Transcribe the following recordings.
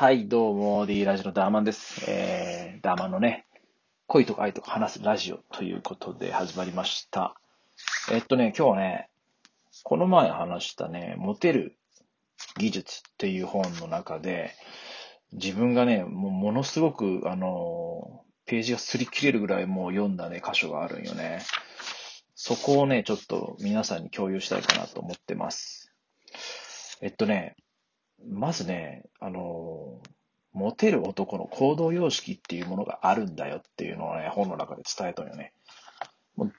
はい、どうも、D ラジオのダーマンです。えー、ダーマンのね、恋とか愛とか話すラジオということで始まりました。えっとね、今日はね、この前話したね、モテる技術っていう本の中で、自分がね、もうものすごく、あの、ページが擦り切れるぐらいもう読んだね、箇所があるんよね。そこをね、ちょっと皆さんに共有したいかなと思ってます。えっとね、まずね、あの、モテる男の行動様式っていうものがあるんだよっていうのをね、本の中で伝えたんよね。もう、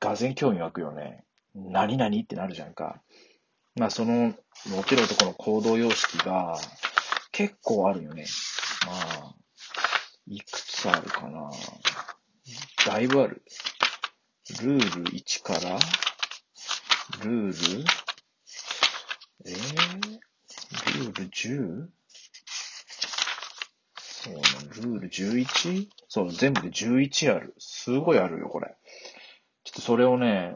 がぜ興味湧くよね。何々ってなるじゃんか。まあ、その、モテる男の行動様式が結構あるよね。まあ、いくつあるかな。だいぶある。ルール1から、ルール、えー、ルール 10? そうね、ルール 11? そう、全部で11ある。すごいあるよ、これ。ちょっとそれをね、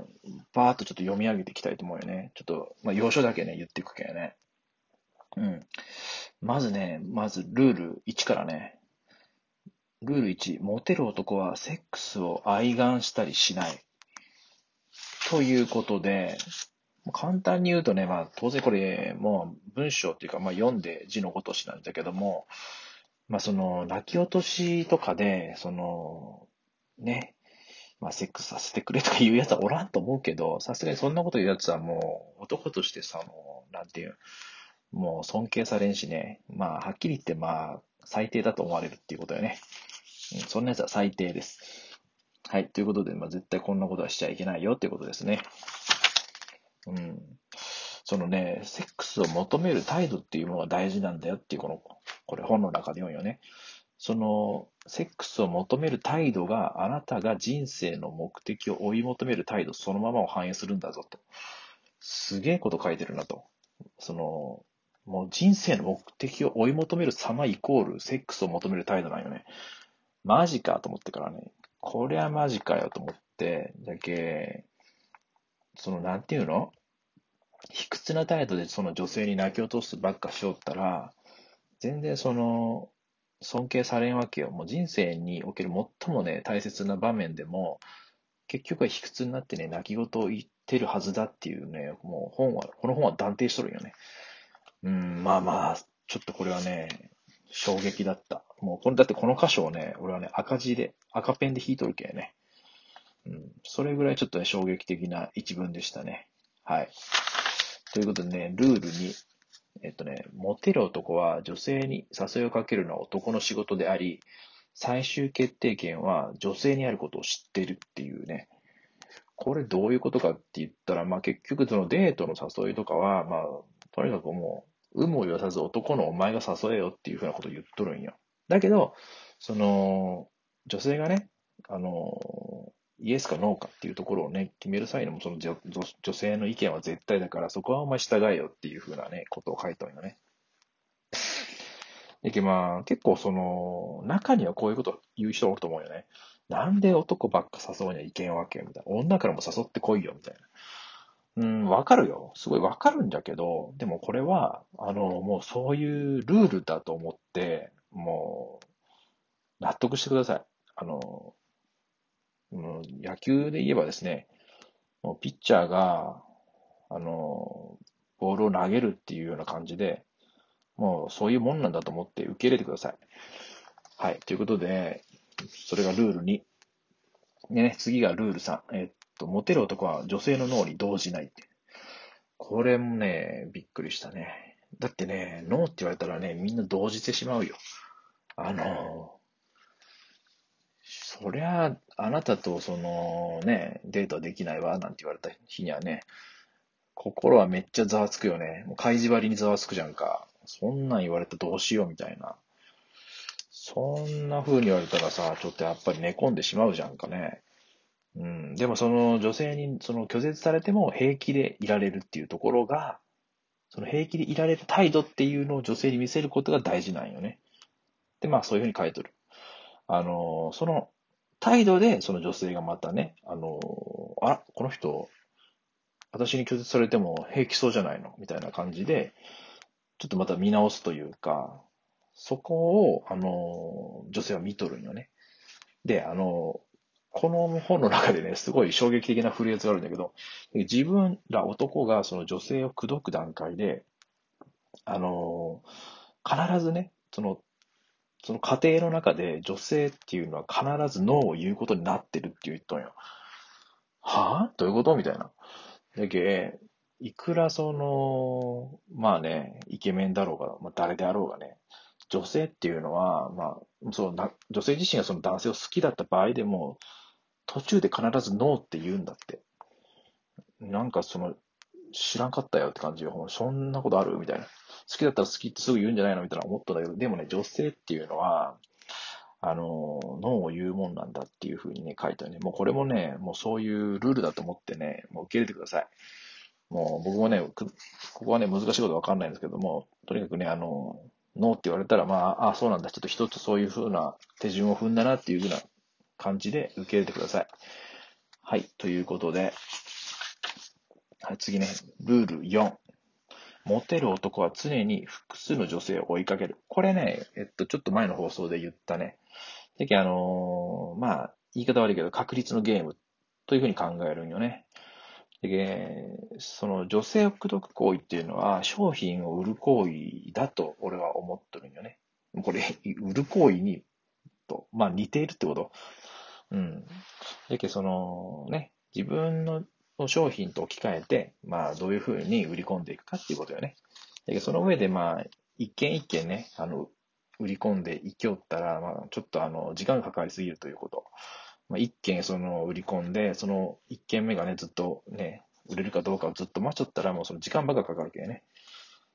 バーっとちょっと読み上げていきたいと思うよね。ちょっと、まあ、要所だけね、言っていくけどね。うん。まずね、まずルール1からね。ルール1、モテる男はセックスを愛願したりしない。ということで、簡単に言うとね、まあ当然これ、もう文章っていうか、まあ読んで字のごとしなんだけども、まあその泣き落としとかで、その、ね、まあセックスさせてくれとか言うやつはおらんと思うけど、さすがにそんなこと言うやつはもう男としてさ、もう、なんていう、もう尊敬されんしね、まあはっきり言ってまあ最低だと思われるっていうことよね。うん、そんなやつは最低です。はい。ということで、まあ絶対こんなことはしちゃいけないよっていうことですね。うん。そのね、セックスを求める態度っていうものが大事なんだよっていう、この、これ本の中で読むよね。その、セックスを求める態度があなたが人生の目的を追い求める態度そのままを反映するんだぞと。すげえこと書いてるなと。その、もう人生の目的を追い求める様イコールセックスを求める態度なんよね。マジかと思ってからね。こりゃマジかよと思って、だけ、その、なんていうの？卑屈な態度でその女性に泣き落とすばっかしよったら、全然その、尊敬されんわけよ。もう人生における最もね、大切な場面でも、結局は卑屈になってね、泣き言を言ってるはずだっていうね、もう本は、この本は断定しとるよね。うん、まあまあ、ちょっとこれはね、衝撃だった。もう、これだってこの箇所をね、俺はね、赤字で、赤ペンで引いとるけね。うん、それぐらいちょっとね、衝撃的な一文でしたね。はい。ということでね、ルール2。えっとね、モテる男は女性に誘いをかけるのは男の仕事であり、最終決定権は女性にあることを知ってるっていうね。これどういうことかって言ったら、まあ結局そのデートの誘いとかは、まあ、とにかくもう、有無を言わさず男のお前が誘えよっていうふうなことを言っとるんよ。だけど、その、女性がね、あの、イエスかノーかっていうところをね、決める際にも、その女女性の意見は絶対だから、そこはお前従えよっていうふうなね、ことを書いたんよね。でまあ、結構その、中にはこういうこと言う人おると思うよね。なんで男ばっか誘うにはいけんわけみたいな。女からも誘ってこいよ、みたいな。うん、わかるよ。すごいわかるんだけど、でもこれは、あの、もうそういうルールだと思って、もう、納得してください。あの、う野球で言えばですね、もうピッチャーが、あの、ボールを投げるっていうような感じで、もうそういうもんなんだと思って受け入れてください。はい。ということで、それがルール2。でね、次がルール3。えっと、モテる男は女性の脳に動じないって。これもね、びっくりしたね。だってね、ノーって言われたらね、みんな動じてしまうよ。あの、そりゃ、あなたとそのね、デートできないわ、なんて言われた日にはね、心はめっちゃざわつくよね。もう開示張りにざわつくじゃんか。そんなん言われたらどうしようみたいな。そんな風に言われたらさ、ちょっとやっぱり寝込んでしまうじゃんかね。うん。でもその女性にその拒絶されても平気でいられるっていうところが、その平気でいられる態度っていうのを女性に見せることが大事なんよね。で、まあそういうふうに書いてる。あの、その態度でその女性がまたね、あの、あら、この人、私に拒絶されても平気そうじゃないの？みたいな感じで、ちょっとまた見直すというか、そこを、あの、女性は見とるんよね。で、あの、この本の中でね、すごい衝撃的なフレーズがあるんだけど、自分ら男がその女性を口説く段階で、あの、必ずね、その、その家庭の中で女性っていうのは必ずノーを言うことになってるって言っとんよ。はぁどういうこと？みたいな。だけ、いくらその、まあね、イケメンだろうが、まあ誰であろうがね、女性っていうのは、まあ、そうな、女性自身がその男性を好きだった場合でも、途中で必ずノーって言うんだって。なんかその、知らんかったよって感じよ。そんなことあるみたいな。好きだったら好きってすぐ言うんじゃないのみたいな思ったんだけど、でもね、女性っていうのは、あの、ノーを言うもんなんだっていうふうにね、書いてあるね。もうこれもね、もうそういうルールだと思ってね、もう受け入れてください。もう僕もね、ここはね、難しいことわかんないんですけども、とにかくね、あの、ノーって言われたら、まあ、あ、そうなんだ、ちょっと一つそういうふうな手順を踏んだなっていうふうな感じで受け入れてください。はい、ということで、はい、次ね、ルール4。モテる男は常に複数の女性を追いかける。これね、えっと、ちょっと前の放送で言ったね。で、あのー、まあ、言い方悪いけど、確率のゲームというふうに考えるんよね。で、その女性を口説く行為っていうのは商品を売る行為だと俺は思ってるんよね。これ、売る行為に、と、まあ似ているってこと。うん。だけどそのね、自分の商品と置き換えて、まあどういうふうに売り込んでいくかっていうことよね。だその上でまあ、一件一件ね、あの、売り込んでいきおったら、まあちょっとあの、時間がかかりすぎるということ。まあ、一件その売り込んで、その一件目がね、ずっとね、売れるかどうかをずっと待っちゃったら、もうその時間ばっかかかるけどね。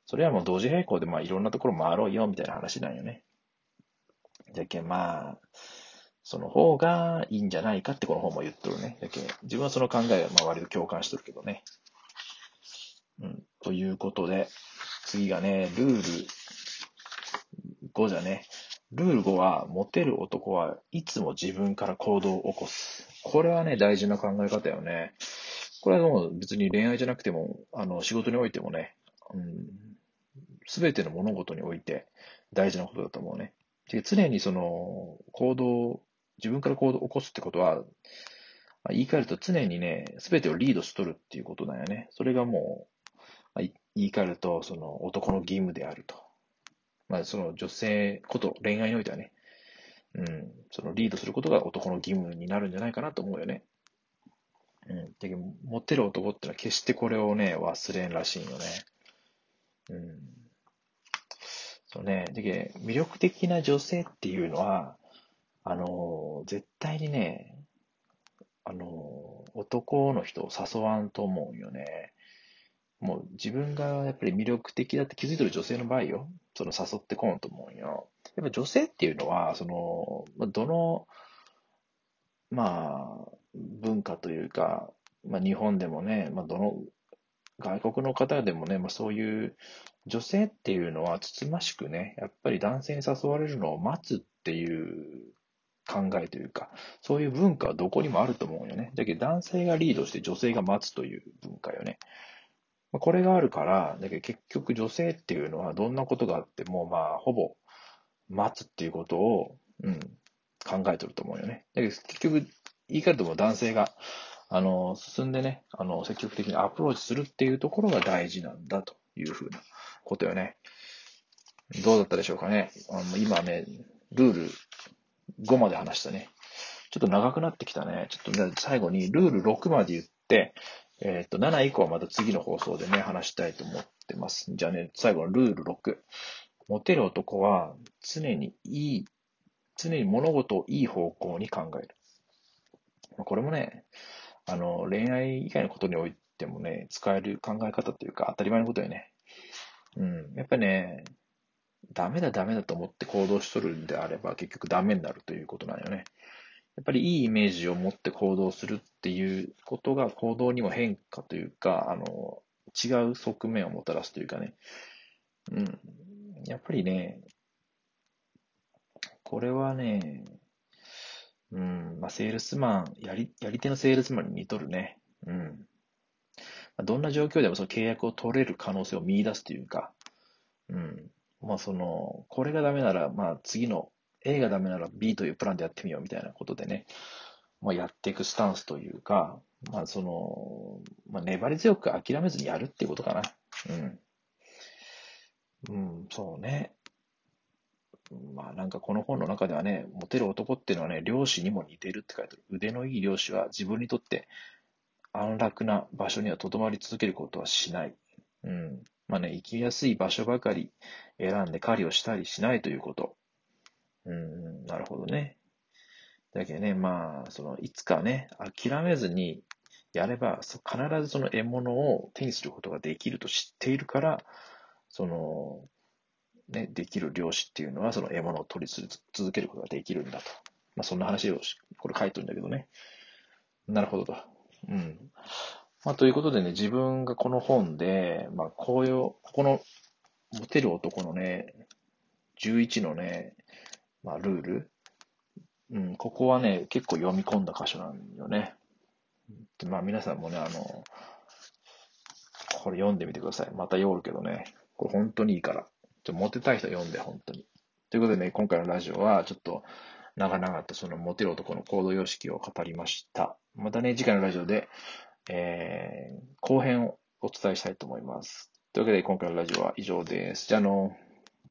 それはもう同時並行でまあいろんなところ回ろうよ、みたいな話なんよね。じゃけまあ、その方がいいんじゃないかってこの本も言っとるね。だけ自分はその考えはまあ割と共感しとるけどね。うん。ということで、次がね、ルール5じゃね。ルール5は、モテる男はいつも自分から行動を起こす。これはね、大事な考え方よね。これはもう別に恋愛じゃなくても、あの、仕事においてもね、す、べ、ての物事において大事なことだと思うね。で常にその、行動、自分から行動を起こすってことは、言い換えると常にね、すべてをリードしとるっていうことだよね。それがもう、言い換えると、その男の義務であると。まあ、その女性こと、恋愛においてはね、うん、そのリードすることが男の義務になるんじゃないかなと思うよね。うん。で、モテる男ってのは決してこれをね、忘れんらしいよね。うん。そうね。で、魅力的な女性っていうのは、あの、絶対にね、あの、男の人を誘わんと思うよね。もう自分がやっぱり魅力的だって気づいてる女性の場合よ。その誘ってこんと思うよ。やっぱ女性っていうのは、その、どの、まあ、文化というか、まあ日本でもね、まあどの外国の方でもね、まあそういう女性っていうのはつつましくね、やっぱり男性に誘われるのを待つっていう考えというか、そういう文化はどこにもあると思うよね。だけど男性がリードして女性が待つという文化よね。これがあるから、だけど結局女性っていうのはどんなことがあっても、まあ、ほぼ待つっていうことを、うん、考えてると思うよね。だけど結局、言い換えるとも男性が、あの、進んでね、あの、積極的にアプローチするっていうところが大事なんだというふうなことよね。どうだったでしょうかね。あの今ね、ルール5まで話したね。ちょっと長くなってきたね。ちょっと、ね、最後にルール6まで言って、えっ、と、7以降はまた次の放送でね、話したいと思ってます。じゃあね、最後のルール6。モテる男は常にいい、常に物事をいい方向に考える。これもね、あの、恋愛以外のことにおいてもね、使える考え方っていうか当たり前のことよね。うん。やっぱね、ダメだダメだと思って行動しとるんであれば結局ダメになるということなんよね。やっぱりいいイメージを持って行動するっていうことが行動にも変化というか、あの、違う側面をもたらすというかね。うん。やっぱりね、これはね、うん、まあ、セールスマン、やり、やり手のセールスマンに似とるね。うん。どんな状況でもその契約を取れる可能性を見出すというか、うん。まあその、これがダメなら、まあ次の A がダメなら B というプランでやってみようみたいなことでね、まあやっていくスタンスというか、まあその、まあ粘り強く諦めずにやるっていうことかな。うん。うん、そうね。まあなんかこの本の中ではね、モテる男っていうのはね、漁師にも似てるって書いてある。腕のいい漁師は自分にとって安楽な場所には留まり続けることはしない。うん。まあね、行きやすい場所ばかり選んで狩りをしたりしないということ。うん、なるほどね。だけどね、まあ、その、いつかね、諦めずにやれば、必ずその獲物を手にすることができると知っているから、その、ね、できる漁師っていうのは、その獲物を取り続けることができるんだと。まあ、そんな話を、これ書いてるんだけどね。なるほどと。うん。まあ、ということでね、自分がこの本で、まあ、こういう、ここの、モテる男のね、11のね、まあ、ルール。うん、ここはね、結構読み込んだ箇所なんよね。でまあ、皆さんもね、あの、これ読んでみてください。また読るけどね。これ本当にいいから。ちょモテたい人読んで、本当に。ということでね、今回のラジオは、ちょっと、長々とそのモテる男の行動様式を語りました。またね、次回のラジオで、えー、後編をお伝えしたいと思います。というわけで今回のラジオは以上です。じゃあのー。